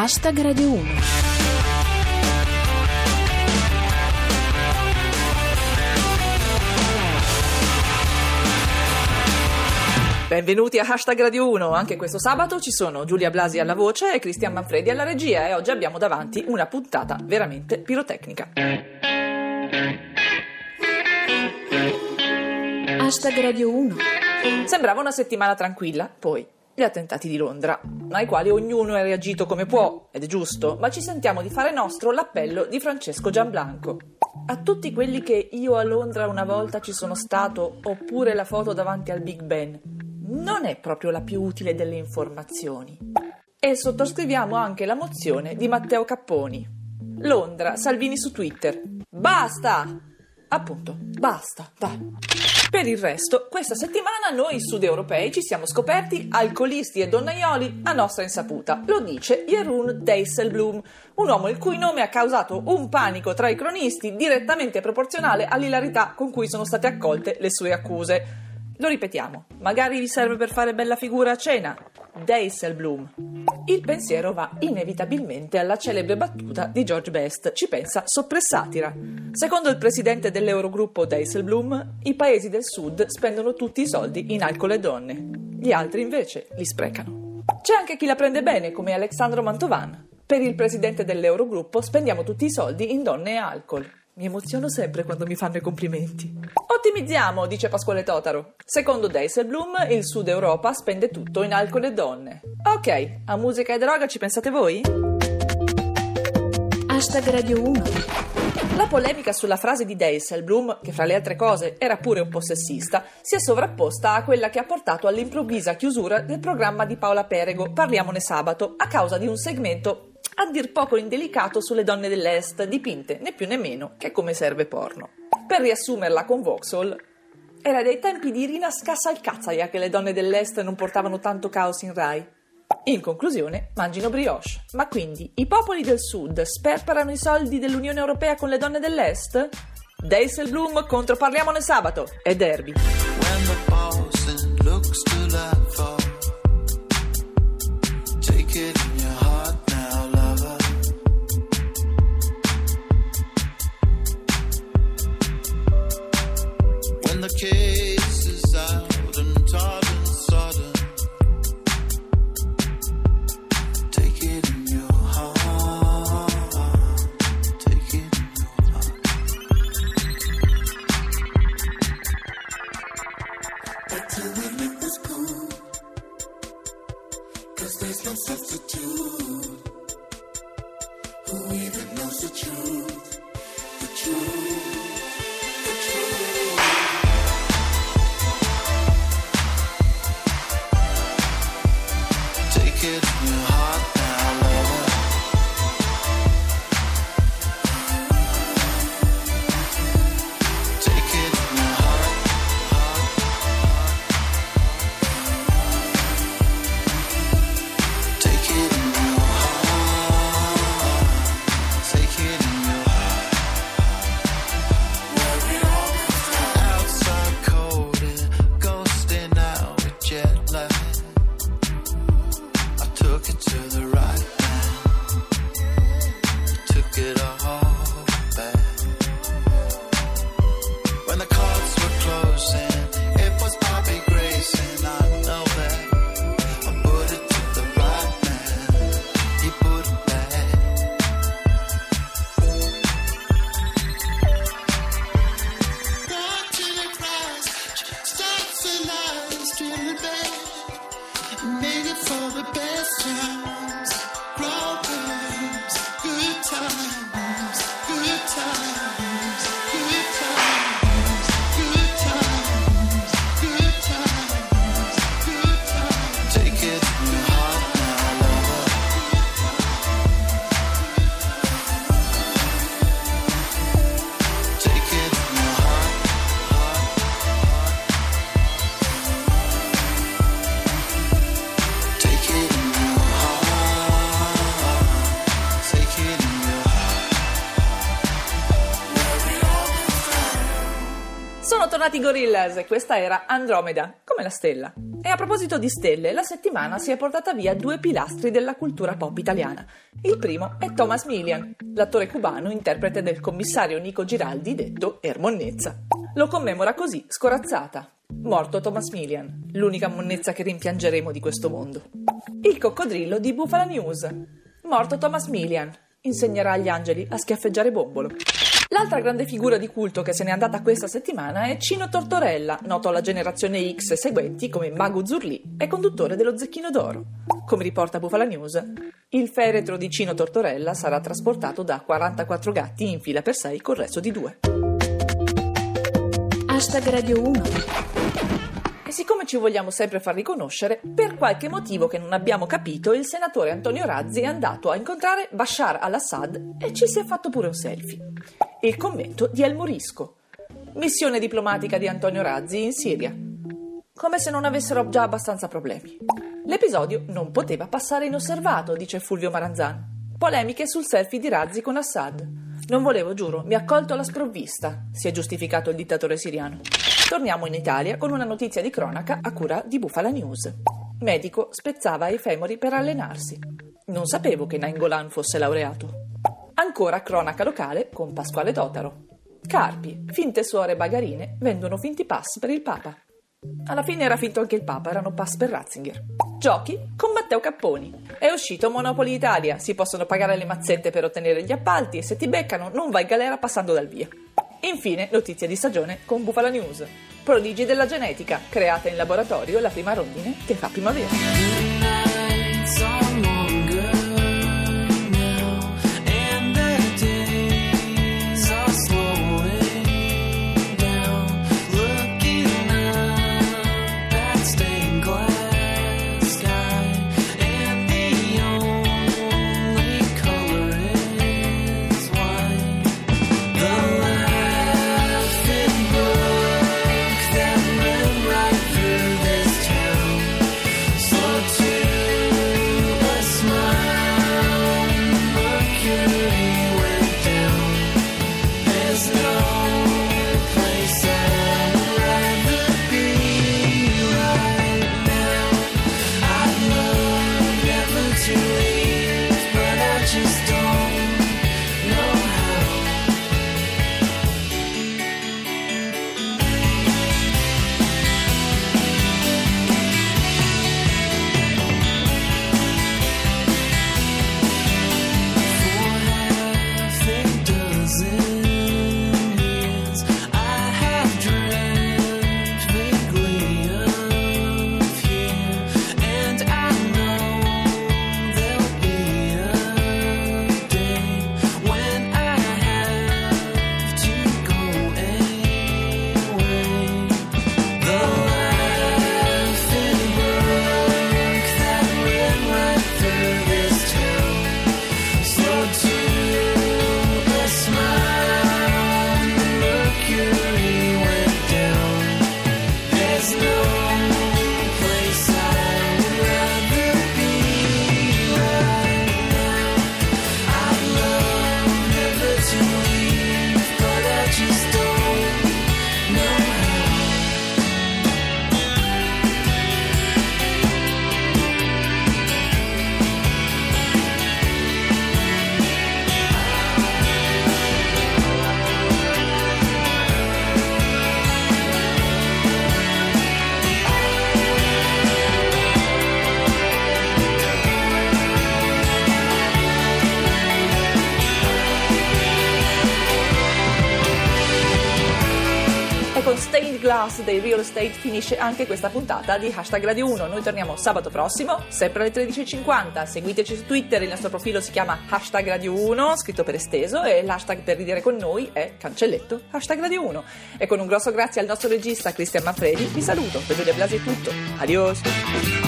Hashtag Radio 1. Benvenuti a Hashtag Radio 1. Anche questo sabato ci sono Giulia Blasi alla voce e Cristian Manfredi alla regia e oggi abbiamo davanti una puntata veramente pirotecnica. Hashtag Radio 1. Sembrava una settimana tranquilla, poi gli attentati di Londra, ai quali ognuno ha reagito come può, ed è giusto, ma ci sentiamo di fare nostro l'appello di Francesco Gianblanco. A tutti quelli che io a Londra una volta ci sono stato, oppure la foto davanti al Big Ben, non è proprio la più utile delle informazioni. E sottoscriviamo anche la mozione di Matteo Capponi. Londra, Salvini su Twitter. Basta! Appunto, basta, dai. Per il resto, questa settimana noi sud europei ci siamo scoperti alcolisti e donnaioli a nostra insaputa. Lo dice Jeroen Dijsselbloem, un uomo il cui nome ha causato un panico tra i cronisti direttamente proporzionale all'ilarità con cui sono state accolte le sue accuse. Lo ripetiamo, magari vi serve per fare bella figura a cena. Dijsselbloem. Il pensiero va inevitabilmente alla celebre battuta di George Best, ci pensa soppressatira. Secondo il presidente dell'Eurogruppo Dijsselbloem, i paesi del sud spendono tutti i soldi in alcol e donne, gli altri invece li sprecano. C'è anche chi la prende bene, come Alexandro Mantovan. Per il presidente dell'Eurogruppo spendiamo tutti i soldi in donne e alcol. Mi emoziono sempre quando mi fanno i complimenti. Ottimizziamo, dice Pasquale Totaro. Secondo Dijsselbloem, il Sud Europa spende tutto in alcol e donne. Ok, a musica e droga ci pensate voi? Hashtag Radio 1. La polemica sulla frase di Dijsselbloem, che fra le altre cose era pure un po' sessista, si è sovrapposta a quella che ha portato all'improvvisa chiusura del programma di Paola Perego Parliamone sabato, a causa di un segmento a dir poco indelicato sulle donne dell'Est, dipinte né più né meno che come serve porno. Per riassumerla con Vauxhall, era dai tempi di Irina Scassalcazzaia che le donne dell'Est non portavano tanto caos in Rai. In conclusione, mangino brioche. Ma quindi i popoli del Sud sperperano i soldi dell'Unione Europea con le donne dell'Est? Dijsselbloem contro Parliamone sabato e Derby. Who even knows the truth? The truth. Tornati i Gorillaz e questa era Andromeda, come la stella. E a proposito di stelle, la settimana si è portata via due pilastri della cultura pop italiana. Il primo è Thomas Milian, l'attore cubano interprete del commissario Nico Giraldi, detto Ermonnezza. Lo commemora così, scorazzata. Morto Thomas Milian, l'unica monnezza che rimpiangeremo di questo mondo. Il coccodrillo di Bufala News. Morto Thomas Milian, insegnerà agli angeli a schiaffeggiare bombolo. L'altra grande figura di culto che se n'è andata questa settimana è Cino Tortorella, noto alla generazione X seguenti come Mago Zurlì e conduttore dello Zecchino d'Oro. Come riporta Bufala News, il feretro di Cino Tortorella sarà trasportato da 44 gatti in fila per 6 col resto di 2. Hashtag Radio 1. E siccome ci vogliamo sempre far riconoscere, per qualche motivo che non abbiamo capito, il senatore Antonio Razzi è andato a incontrare Bashar al-Assad e ci si è fatto pure un selfie. Il convento di El Morisco. Missione diplomatica di Antonio Razzi in Siria. Come se non avessero già abbastanza problemi. L'episodio non poteva passare inosservato, dice Fulvio Maranzan. Polemiche sul selfie di Razzi con Assad. Non volevo, giuro, mi ha colto alla sprovvista, si è giustificato il dittatore siriano. Torniamo in Italia con una notizia di cronaca a cura di Bufala News. Medico spezzava i femori per allenarsi. Non sapevo che Nainggolan fosse laureato. Ancora cronaca locale con Pasquale Totaro. Carpi, finte suore bagarine, vendono finti pass per il Papa. Alla fine era finto anche il Papa, erano pass per Ratzinger. Giochi con Matteo Capponi. È uscito Monopoli Italia, si possono pagare le mazzette per ottenere gli appalti e se ti beccano non vai in galera passando dal via. Infine, notizie di stagione con Bufala News. Prodigi della genetica, creata in laboratorio la prima rondine che fa primavera. Glass dei Real Estate finisce anche questa puntata di Hashtag Radio 1. Noi torniamo sabato prossimo, sempre alle 13.50. Seguiteci su Twitter, il nostro profilo si chiama Hashtag Radio 1, scritto per esteso, e l'hashtag per ridere con noi è cancelletto Hashtag Radio 1. E con un grosso grazie al nostro regista Cristian Manfredi, vi saluto. Per Giulia Blasi è tutto. Adios!